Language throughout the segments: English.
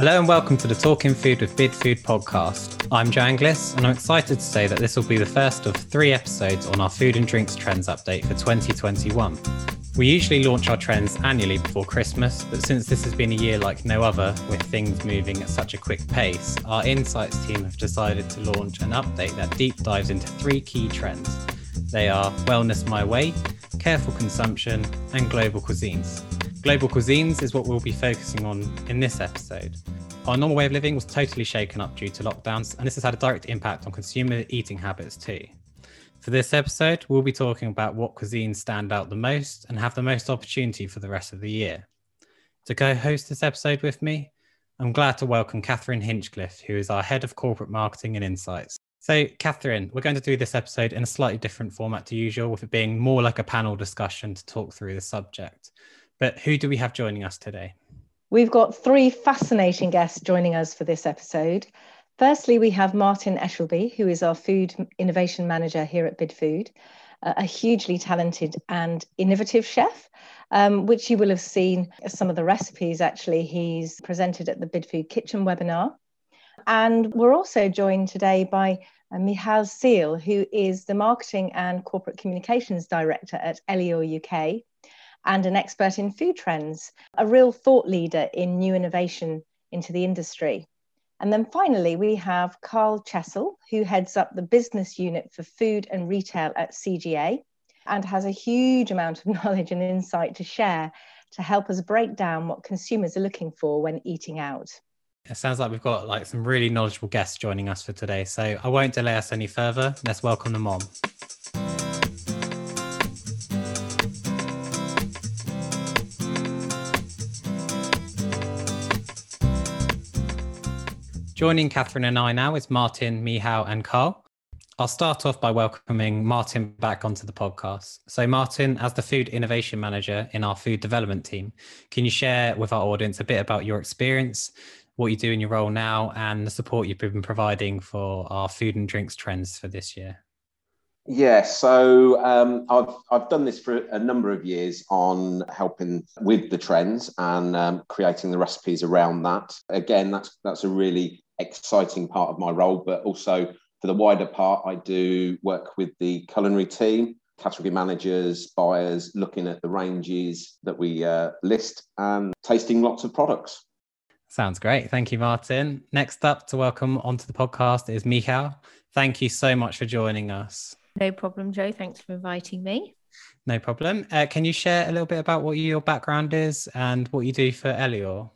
Hello and welcome to the Talking Food with Bidfood podcast. I'm Joe Anglis and I'm excited to say that this will be the first of three episodes on our food and drinks trends update for 2021. We usually launch our trends annually before Christmas, but since this has been a year like no other, with things moving at such a quick pace, our insights team have decided to launch an update that deep dives into three key trends. They are Wellness My Way, Careful Consumption, and Global Cuisines. Global cuisines is what we'll be focusing on in this episode. Our normal way of living was totally shaken up due to lockdowns, and this has had a direct impact on consumer eating habits too. For this episode, we'll be talking about what cuisines stand out the most and have the most opportunity for the rest of the year. To co host this episode with me, I'm glad to welcome Catherine Hinchcliffe, who is our head of corporate marketing and insights. So, Catherine, we're going to do this episode in a slightly different format to usual, with it being more like a panel discussion to talk through the subject. But who do we have joining us today? We've got three fascinating guests joining us for this episode. Firstly, we have Martin Eshelby, who is our food innovation manager here at BidFood, a hugely talented and innovative chef, um, which you will have seen some of the recipes actually he's presented at the BidFood Kitchen webinar. And we're also joined today by uh, Michal Seal, who is the Marketing and Corporate Communications Director at Elior UK, and an expert in food trends, a real thought leader in new innovation into the industry. And then finally, we have Karl Chessell, who heads up the business unit for food and retail at CGA and has a huge amount of knowledge and insight to share to help us break down what consumers are looking for when eating out. It sounds like we've got like some really knowledgeable guests joining us for today. So I won't delay us any further. Let's welcome them on. Joining Catherine and I now is Martin, Michal, and Karl. I'll start off by welcoming Martin back onto the podcast. So, Martin, as the food innovation manager in our food development team, can you share with our audience a bit about your experience, what you do in your role now, and the support you've been providing for our food and drinks trends for this year? Yeah, so um, I've I've done this for a number of years on helping with the trends and um, creating the recipes around that. Again, that's that's a really exciting part of my role, but also for the wider part, I do work with the culinary team, category managers, buyers, looking at the ranges that we uh, list and tasting lots of products. Sounds great. Thank you, Martin. Next up to welcome onto the podcast is Michal. Thank you so much for joining us. No problem, Joe. Thanks for inviting me. No problem. Uh, can you share a little bit about what your background is and what you do for Elior?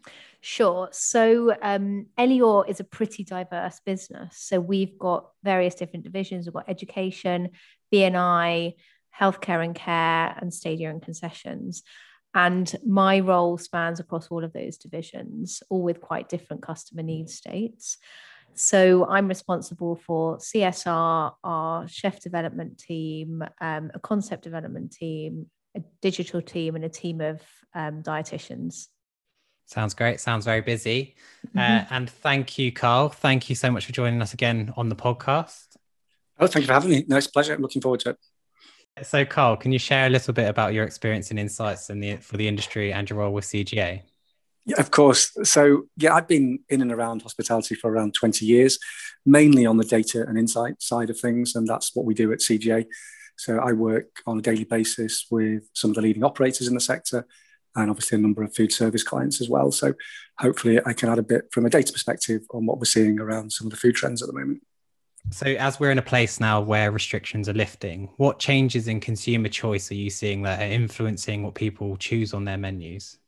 Sure. So um, Elior is a pretty diverse business. So we've got various different divisions. We've got education, B&I, healthcare and care, and stadia and concessions. And my role spans across all of those divisions, all with quite different customer needs states. So I'm responsible for CSR, our chef development team, um, a concept development team, a digital team, and a team of um, dietitians. Sounds great. Sounds very busy. Uh, mm-hmm. Uh, and thank you, Karl. Thank you so much for joining us again on the podcast. Oh, thank you for having me. Nice pleasure. I'm looking forward to it. So, Karl, can you share a little bit about your experience and insights in the, for the industry and your role with CGA? Yeah, of course. So, yeah, I've been in and around hospitality for around 20 years, mainly on the data and insight side of things. And that's what we do at CGA. So, I work on a daily basis with some of the leading operators in the sector and obviously a number of food service clients as well. So hopefully I can add a bit from a data perspective on what we're seeing around some of the food trends at the moment. So as we're in a place now where restrictions are lifting, what changes in consumer choice are you seeing that are influencing what people choose on their menus?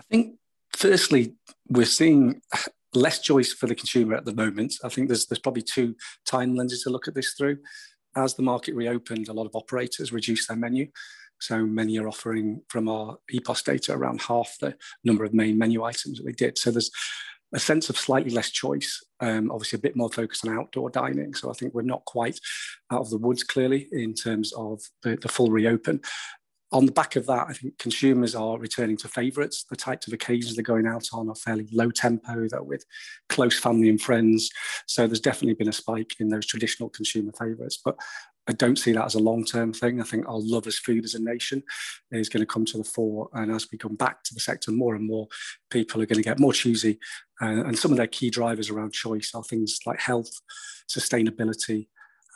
I think firstly, we're seeing less choice for the consumer at the moment. I think there's there's probably two time lenses to look at this through. As the market reopened, a lot of operators reduced their menu. So many are offering from our EPOS data around half the number of main menu items that they did. So there's a sense of slightly less choice, um, obviously a bit more focus on outdoor dining. So I think we're not quite out of the woods clearly in terms of the, the full reopen. On the back of that, I think consumers are returning to favourites. The types of occasions they're going out on are fairly low tempo, they're with close family and friends. So there's definitely been a spike in those traditional consumer favourites. But I don't see that as a long term thing. I think our love as food as a nation is going to come to the fore. And as we come back to the sector, more and more people are going to get more choosy. Uh, and some of their key drivers around choice are things like health, sustainability.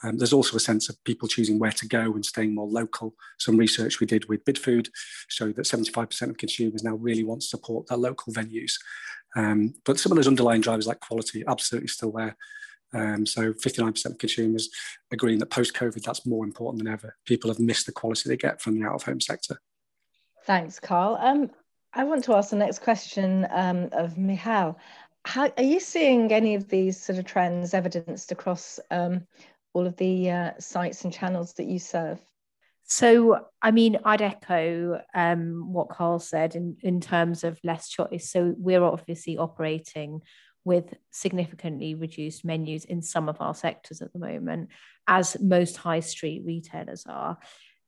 Um, there's also a sense of people choosing where to go and staying more local. Some research we did with Bidfood showed that 75% of consumers now really want to support their local venues. Um, but some of those underlying drivers like quality, absolutely still there. Um, so 59% of consumers agreeing that post-COVID, that's more important than ever. People have missed the quality they get from the out-of-home sector. Thanks, Karl. Um, I want to ask the next question um, of Michal. How, are you seeing any of these sort of trends evidenced across um, all of the uh, sites and channels that you serve? So, I mean, I'd echo um, what Karl said in, in terms of less choice. So, we're obviously operating with significantly reduced menus in some of our sectors at the moment, as most high street retailers are.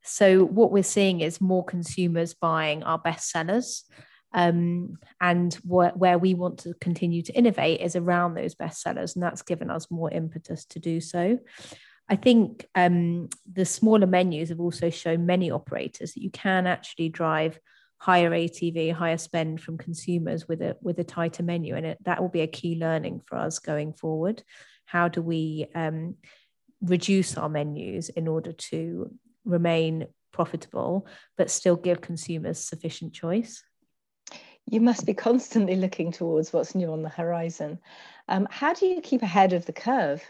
So, what we're seeing is more consumers buying our best sellers. Um, and wh- where we want to continue to innovate is around those best sellers, and that's given us more impetus to do so. I think um, the smaller menus have also shown many operators that you can actually drive higher ATV, higher spend from consumers with a with a tighter menu, and it, that will be a key learning for us going forward. How do we um, reduce our menus in order to remain profitable, but still give consumers sufficient choice? You must be constantly looking towards what's new on the horizon. Um, how do you keep ahead of the curve?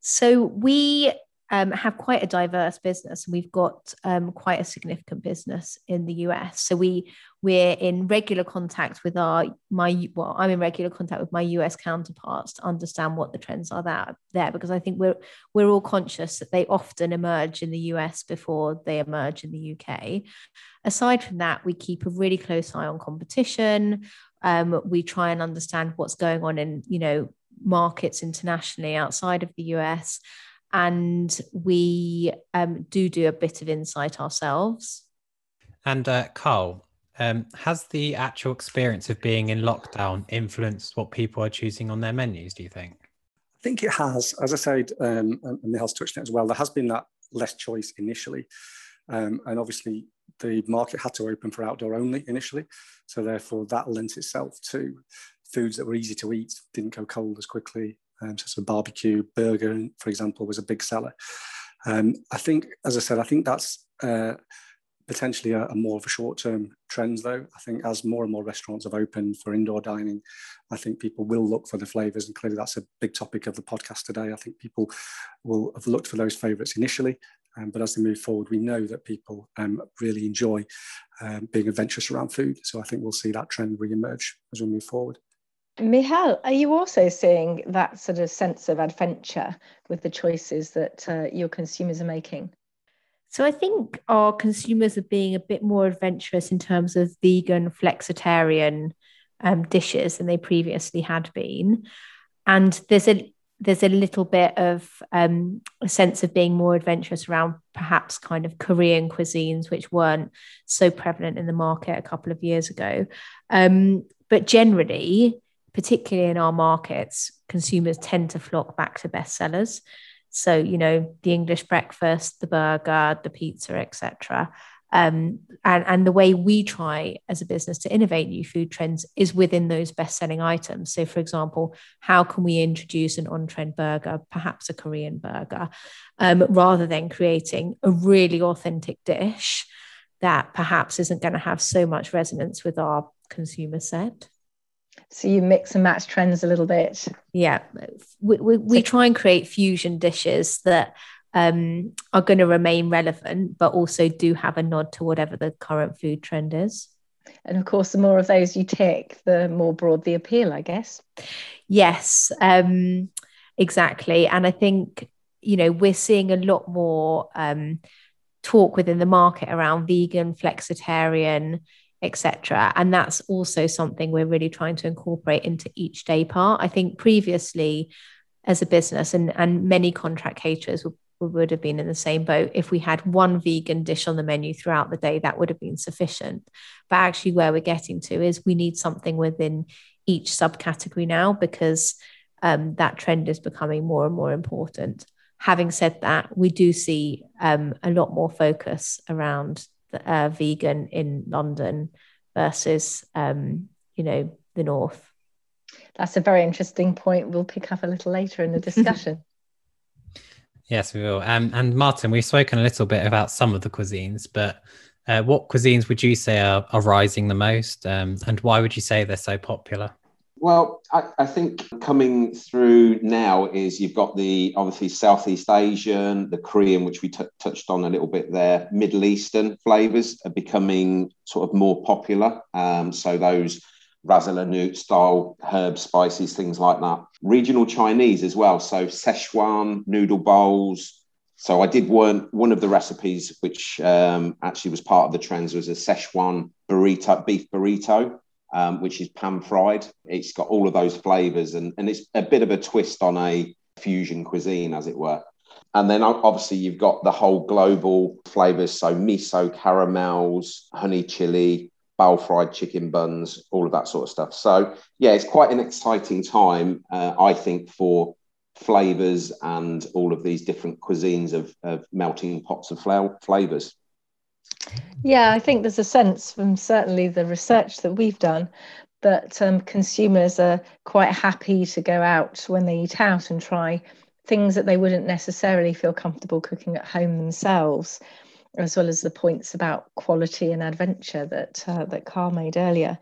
So we um, have quite a diverse business and we've got um, quite a significant business in the US. So we we're in regular contact with our my well, I'm in regular contact with my US counterparts to understand what the trends are that there because I think we're we're all conscious that they often emerge in the US before they emerge in the UK. Aside from that, we keep a really close eye on competition. Um, we try and understand what's going on in you know markets internationally outside of the US and we um, do do a bit of insight ourselves. And uh, Karl, um, has the actual experience of being in lockdown influenced what people are choosing on their menus? Do you think? I think it has. As I said, um, and Michal's touched on it as well. There has been that less choice initially, um, and obviously the market had to open for outdoor only initially, so therefore that lent itself to foods that were easy to eat, didn't go cold as quickly, um, so, barbecue, burger, for example, was a big seller. Um, I think, as I said, I think that's uh, potentially a, a, more of a short-term trend, though. I think as more and more restaurants have opened for indoor dining, I think people will look for the flavors, and clearly that's a big topic of the podcast today. I think people will have looked for those favorites initially, um, but as they move forward, we know that people um, really enjoy um, being adventurous around food. So I think we'll see that trend re-emerge as we move forward. Michal, are you also seeing that sort of sense of adventure with the choices that uh, your consumers are making? So I think our consumers are being a bit more adventurous in terms of vegan, flexitarian um, dishes than they previously had been, and there's a there's a little bit of um, a sense of being more adventurous around perhaps kind of Korean cuisines, which weren't so prevalent in the market a couple of years ago. Um, but generally, particularly in our markets, consumers tend to flock back to bestsellers. So, you know, the English breakfast, the burger, the pizza, etc. Um, and, and the way we try as a business to innovate new food trends is within those best selling items. So, for example, how can we introduce an on trend burger, perhaps a Korean burger, um, rather than creating a really authentic dish that perhaps isn't going to have so much resonance with our consumer set? So you mix and match trends a little bit. Yeah, we, we, we try and create fusion dishes that um, are going to remain relevant, but also do have a nod to whatever the current food trend is. And of course, the more of those you tick, the more broad the appeal, I guess. Yes, um, exactly. And I think, you know, we're seeing a lot more um, talk within the market around vegan, flexitarian, etc. And that's also something we're really trying to incorporate into each day part. I think previously, as a business, and, and many contract caterers would, would have been in the same boat. If we had one vegan dish on the menu throughout the day, that would have been sufficient. But actually, where we're getting to is we need something within each subcategory now because um, that trend is becoming more and more important. having said that, we do see um, a lot more focus around uh, vegan in London versus, um, you know, the north. That's a very interesting point. We'll pick up a little later in the discussion. yes, we will. Um, and Martin, we've spoken a little bit about some of the cuisines, but uh, what cuisines would you say are, are rising the most, um, and why would you say they're so popular? Well, I, I, think coming through now is you've got the obviously Southeast Asian, the Korean, which we t- touched on a little bit there, Middle Eastern flavors are becoming sort of more popular. Um, so those ras el style herbs, spices, things like that. Regional Chinese as well. So Szechuan noodle bowls. So I did one one of the recipes, which um, actually was part of the trends, was a Szechuan burrito, beef burrito um, which is pan fried. It's got all of those flavors and, and it's a bit of a twist on a fusion cuisine, as it were. And then obviously you've got the whole global flavors. So miso, caramels, honey chili, bao fried chicken buns, all of that sort of stuff. So yeah, it's quite an exciting time, uh, I think, for flavors and all of these different cuisines of, of melting pots of flavors. Yeah, I think there's a sense from certainly the research that we've done that um, consumers are quite happy to go out when they eat out and try things that they wouldn't necessarily feel comfortable cooking at home themselves, as well as the points about quality and adventure that uh, that Karl made earlier.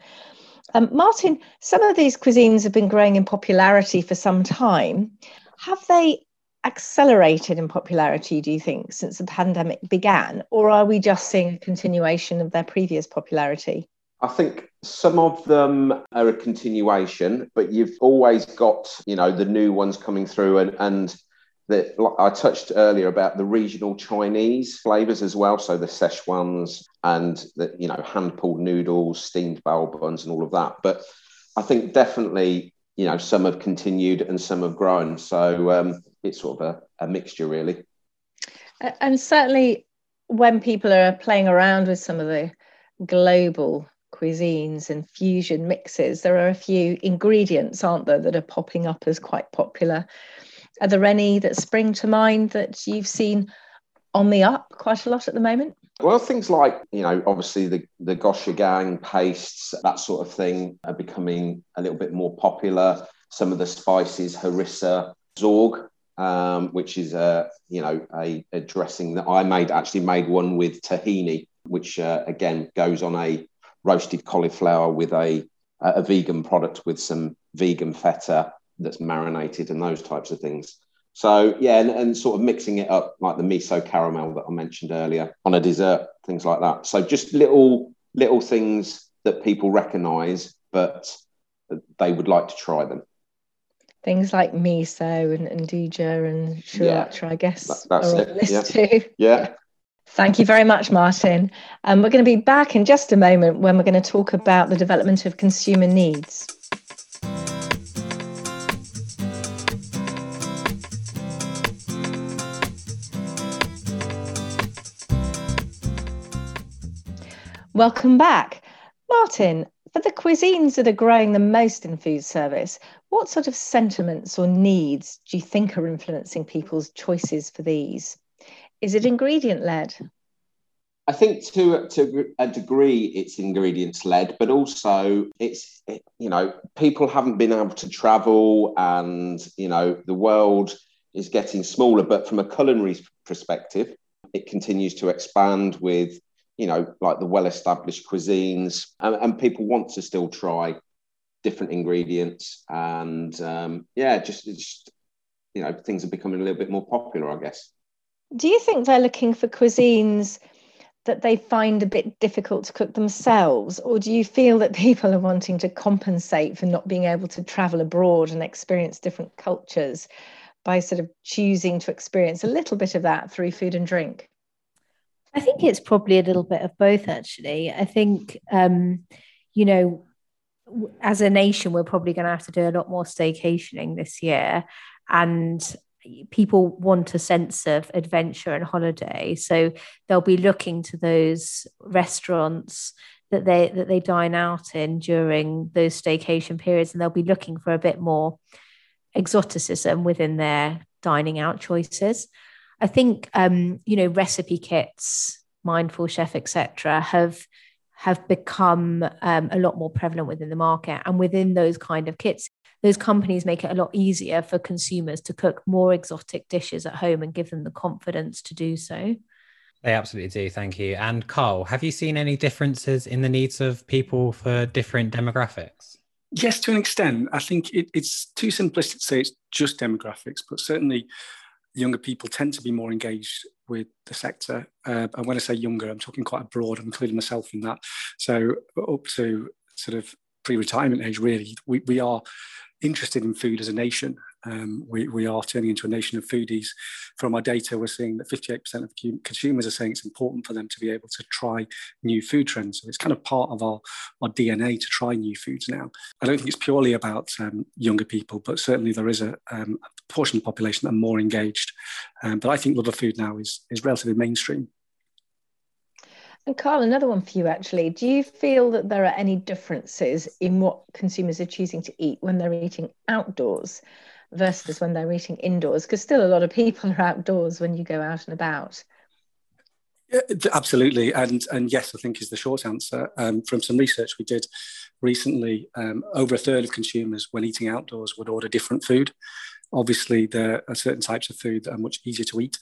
Um, Martin, some of these cuisines have been growing in popularity for some time. Have they accelerated in popularity, do you think, since the pandemic began? Or are we just seeing a continuation of their previous popularity? I think some of them are a continuation, but you've always got, you know, the new ones coming through and, and that I touched earlier about the regional Chinese flavors as well. So the Szechuans and the, you know, hand pulled noodles, steamed bao buns and all of that. But I think definitely, you know, some have continued and some have grown. So um, it's sort of a, a mixture, really. And certainly, when people are playing around with some of the global cuisines and fusion mixes, there are a few ingredients, aren't there, that are popping up as quite popular. Are there any that spring to mind that you've seen on the up quite a lot at the moment? Well, things like, you know, obviously the, the gochujang pastes, that sort of thing are becoming a little bit more popular. Some of the spices, harissa, zhoug, um, which is a you know a, a, dressing that I made. Actually, made one with tahini, which uh, again goes on a roasted cauliflower with a a vegan product with some vegan feta that's marinated and those types of things. So yeah, and, and sort of mixing it up like the miso caramel that I mentioned earlier on a dessert, things like that. So just little little things that people recognise, but they would like to try them things like miso and, and nduja and sriracha, yeah, I guess, that, that's it. list yeah. too. Yeah. Thank you very much, Martin. Um, we're going to be back in just a moment when we're going to talk about the development of consumer needs. Welcome back. Martin, for the cuisines that are growing the most in food service, what sort of sentiments or needs do you think are influencing people's choices for these? Is it ingredient led? I think to to a degree it's ingredients led, but also it's you know people haven't been able to travel, and you know the world is getting smaller. But from a culinary perspective, it continues to expand with you know like the well established cuisines, and, and people want to still try different ingredients, and um, yeah, just, just you know, things are becoming a little bit more popular, I guess. Do you think they're looking for cuisines that they find a bit difficult to cook themselves, or do you feel that people are wanting to compensate for not being able to travel abroad and experience different cultures by sort of choosing to experience a little bit of that through food and drink? I think it's probably a little bit of both, actually. I think, um, you know, as a nation, we're probably going to have to do a lot more staycationing this year. And people want a sense of adventure and holiday. So they'll be looking to those restaurants that they that they dine out in during those staycation periods and they'll be looking for a bit more exoticism within their dining out choices. I think um, you know recipe kits, mindful chef, etc. have have become um, a lot more prevalent within the market, and within those kind of kits, those companies make it a lot easier for consumers to cook more exotic dishes at home and give them the confidence to do so. They absolutely do. Thank you. And Karl, have you seen any differences in the needs of people for different demographics? Yes, to an extent. I think it, it's too simplistic to say it's just demographics, but certainly younger people tend to be more engaged with the sector. Uh, and when I say younger, I'm talking quite broad, I'm including myself in that. So up to sort of pre-retirement age, really, we, we are interested in food as a nation. Um, we, we are turning into a nation of foodies. From our data, we're seeing that 58% of consumers are saying it's important for them to be able to try new food trends. So it's kind of part of our, our DNA to try new foods now. I don't think it's purely about um, younger people, but certainly there is a, um, a portion of the population that are more engaged. Um, but I think love of food now is, is relatively mainstream. And Karl, another one for you actually. Do you feel that there are any differences in what consumers are choosing to eat when they're eating outdoors versus when they're eating indoors? Because still a lot of people are outdoors when you go out and about. Yeah, absolutely, and and yes, I think is the short answer. Um, from some research we did recently, um, over a third of consumers, when eating outdoors, would order different food. Obviously, there are certain types of food that are much easier to eat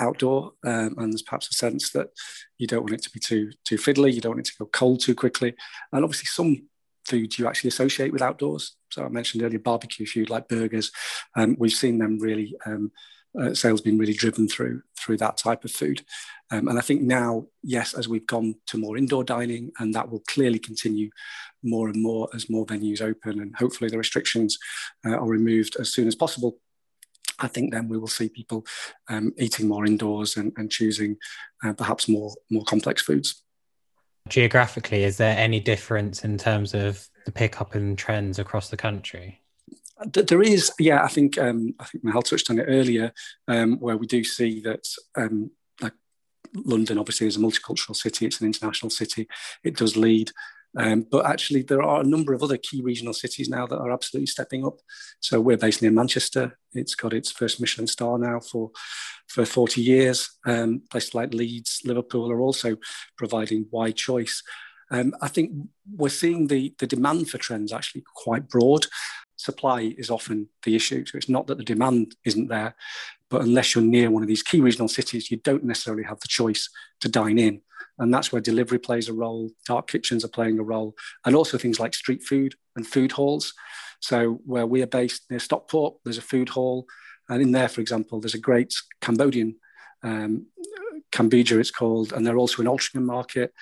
outdoor, um, and there's perhaps a sense that you don't want it to be too too fiddly, you don't want it to go cold too quickly, and obviously some foods you actually associate with outdoors. So I mentioned earlier barbecue food like burgers, um, we've seen them really um, uh, sales being really driven through through that type of food. Um, and I think now, yes, as we've gone to more indoor dining, and that will clearly continue more and more as more venues open, and hopefully the restrictions uh, are removed as soon as possible. I think then we will see people um, eating more indoors and, and choosing uh, perhaps more more complex foods. Geographically, is there any difference in terms of the pickup in trends across the country? There is, yeah. I think um, I think Michal touched on it earlier, um, where we do see that um, like London obviously is a multicultural city. It's an international city. It does lead um, but actually, there are a number of other key regional cities now that are absolutely stepping up. So we're based near Manchester. It's got its first Michelin star now for, for 40 years. Um, places like Leeds, Liverpool are also providing wide choice. Um, I think we're seeing the, the demand for trends actually quite broad. Supply is often the issue. So it's not that the demand isn't there, but unless you're near one of these key regional cities, you don't necessarily have the choice to dine in. And that's where delivery plays a role, dark kitchens are playing a role, and also things like street food and food halls. So, where we are based near Stockport, there's a food hall. And in there, for example, there's a great Cambodian, um, Kambuja it's called, and they're also in Altrincham Market,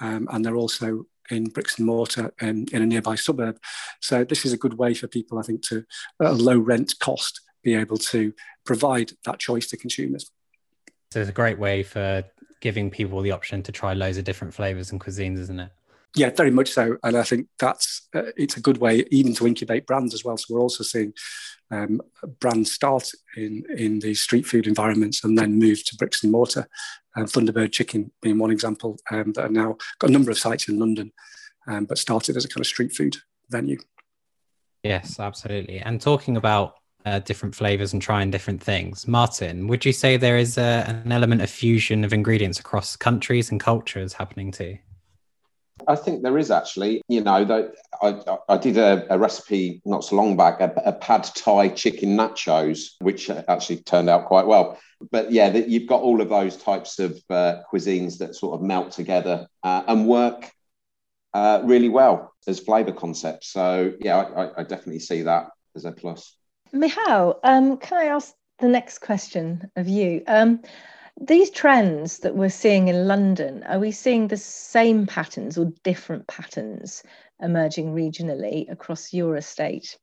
um, and they're also in bricks and mortar in, in a nearby suburb. So, this is a good way for people, I think, to at a low rent cost be able to provide that choice to consumers. So, it's a great way for giving people the option to try loads of different flavors and cuisines, isn't it? Yeah, very much so, and I think that's uh, it's a good way even to incubate brands as well. So we're also seeing um, brands start in in the street food environments and then move to bricks and mortar. And Thunderbird Chicken being one example um, that are now got a number of sites in London, um, but started as a kind of street food venue. Yes, absolutely. And talking about uh, different flavors and trying different things. Martin, would you say there is a, an element of fusion of ingredients across countries and cultures happening too? I think there is actually. You know, I, I did a, a, recipe not so long back, a, a, pad thai chicken nachos, which actually turned out quite well. But yeah, that you've got all of those types of uh, cuisines that sort of melt together uh, and work uh, really well as flavour concepts. So yeah, I, I definitely see that as a plus. Michal, um, can I ask the next question of you? Um, these trends that we're seeing in London, are we seeing the same patterns or different patterns emerging regionally across your estate?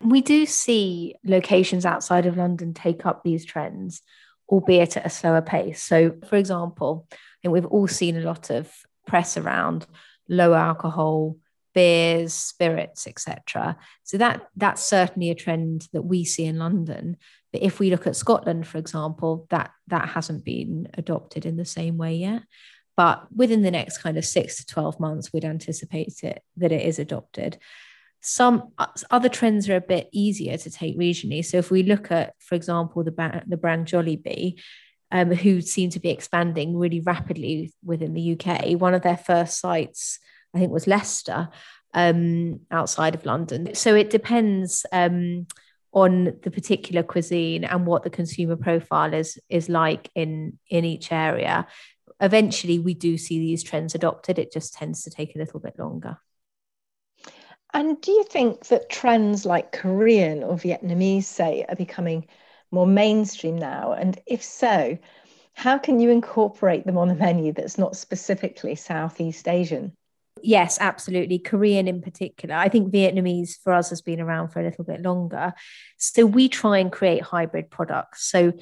We do see locations outside of London take up these trends, albeit at a slower pace. So, for example, I think we've all seen a lot of press around low alcohol beers, spirits, etc. So that that's certainly a trend that we see in London. But if we look at Scotland, for example, that that hasn't been adopted in the same way yet. But within the next kind of six to 12 months, we'd anticipate it that it is adopted. some other trends are a bit easier to take regionally. So if we look at, for example, the, the brand Jollibee, um, who seem to be expanding really rapidly within the UK, one of their first sites, I think, was Leicester, um, outside of London. So it depends um, on the particular cuisine and what the consumer profile is is like in in each area. Eventually, we do see these trends adopted. It just tends to take a little bit longer. And do you think that trends like Korean or Vietnamese, say, are becoming more mainstream now? And if so, how can you incorporate them on a menu that's not specifically Southeast Asian? Yes, absolutely. Korean in particular. I think Vietnamese for us has been around for a little bit longer. So we try and create hybrid products. So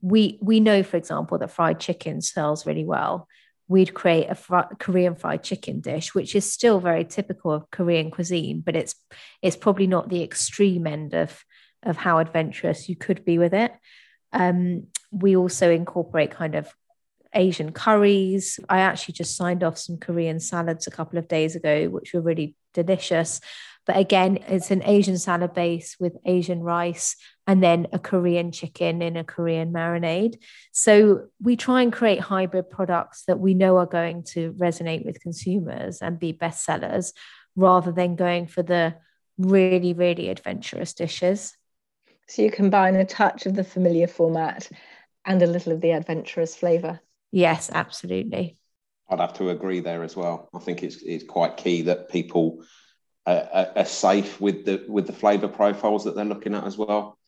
we we know, for example, that fried chicken sells really well we'd create a fr- Korean fried chicken dish, which is still very typical of Korean cuisine, but it's it's probably not the extreme end of of how adventurous you could be with it. Um, we also incorporate kind of Asian curries. I actually just signed off some Korean salads a couple of days ago, which were really delicious. But again, it's an Asian salad base with Asian rice and then a Korean chicken in a Korean marinade. So we try and create hybrid products that we know are going to resonate with consumers and be bestsellers rather than going for the really, really adventurous dishes. So you combine a touch of the familiar format and a little of the adventurous flavour. Yes, absolutely. I'd have to agree there as well. I think it's it's quite key that people are, are safe with the with the flavour profiles that they're looking at as well.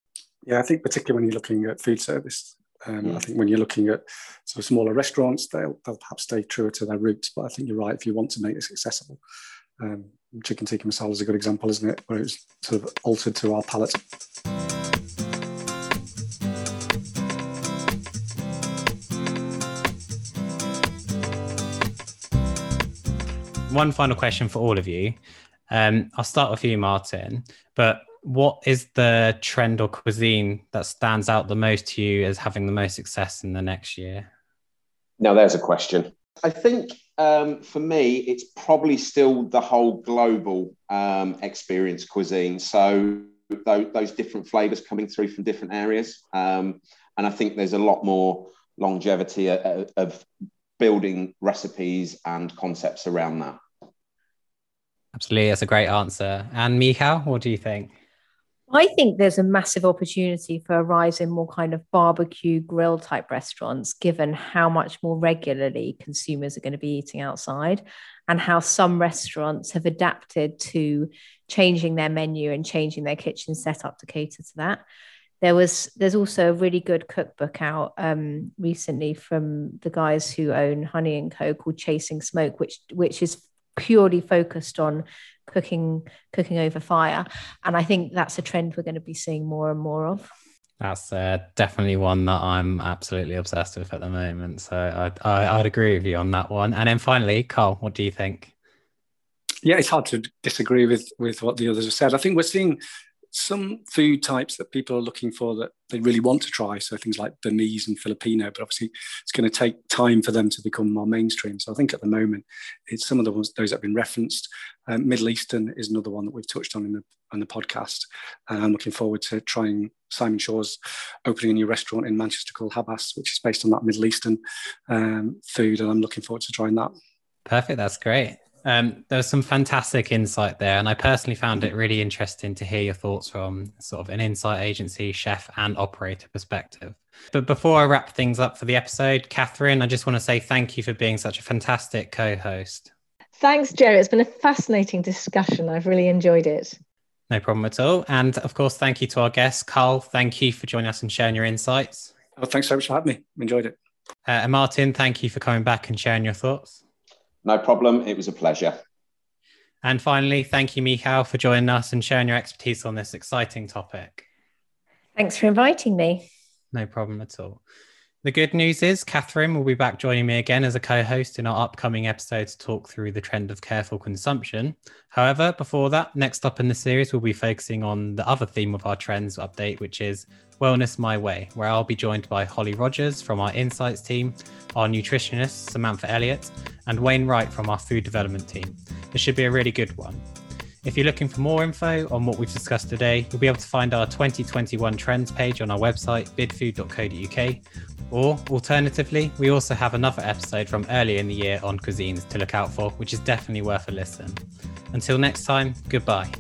Yeah, I think particularly when you're looking at food service, um, mm. I think when you're looking at sort of smaller restaurants, they'll, they'll perhaps stay truer to their roots. But I think you're right if you want to make this accessible. Um, chicken tikka masala is a good example, isn't it? Where it's sort of altered to our palate. One final question for all of you. Um, I'll start with you, Martin. But what is the trend or cuisine that stands out the most to you as having the most success in the next year? Now, there's a question. I think um, for me, it's probably still the whole global um, experience cuisine. So those, those, different flavors coming through from different areas. Um, and I think there's a lot more longevity of, of building recipes and concepts around that. Absolutely. That's a great answer. And Michal, what do you think? I think there's a massive opportunity for a rise in more kind of barbecue grill type restaurants, given how much more regularly consumers are going to be eating outside and how some restaurants have adapted to changing their menu and changing their kitchen setup to cater to that. There was there's also a really good cookbook out um, recently from the guys who own Honey and Co called Chasing Smoke, which which is purely focused on cooking cooking over fire. And i think that's a trend we're going to be seeing more and more of. That's uh, definitely one that i'm absolutely obsessed with at the moment. So I'd, I, I'd agree with you on that one. And then finally carl what do you think? Yeah it's hard to disagree with with what the others have said. I think we're seeing some food types that people are looking for that they really want to try. So things like Burmese and Filipino, but obviously it's going to take time for them to become more mainstream. So I think at the moment it's some of the ones those that have been referenced. Um, Middle Eastern is another one that we've touched on in the on the podcast, and I'm looking forward to trying Simon Shaw's opening a new restaurant in Manchester called Habas, which is based on that Middle Eastern um, food, and I'm looking forward to trying that. Perfect. That's great. Um, there was some fantastic insight there, and I personally found it really interesting to hear your thoughts from sort of an insight agency, chef, and operator perspective. But before I wrap things up for the episode, Catherine, I just want to say thank you for being such a fantastic co host. Thanks, Jerry. It's been a fascinating discussion. I've really enjoyed it. No problem at all. And of course, thank you to our guest, Karl. Thank you for joining us and sharing your insights. Oh, thanks so much for having me. Enjoyed it. Uh, and Martin, thank you for coming back and sharing your thoughts. No problem. It was a pleasure. And finally, thank you, Michal, for joining us and sharing your expertise on this exciting topic. Thanks for inviting me. No problem at all. The good news is Catherine will be back joining me again as a co-host in our upcoming episode to talk through the trend of careful consumption. However, before that, next up in the series, we'll be focusing on the other theme of our trends update, which is Wellness My Way, where I'll be joined by Holly Rogers from our insights team, our nutritionist Samantha Elliott, and Wayne Wright from our food development team. This should be a really good one. If you're looking for more info on what we've discussed today, you'll be able to find our 2021 trends page on our website, bidfood.co.uk. Or alternatively, we also have another episode from earlier in the year on cuisines to look out for, which is definitely worth a listen. Until next time, goodbye.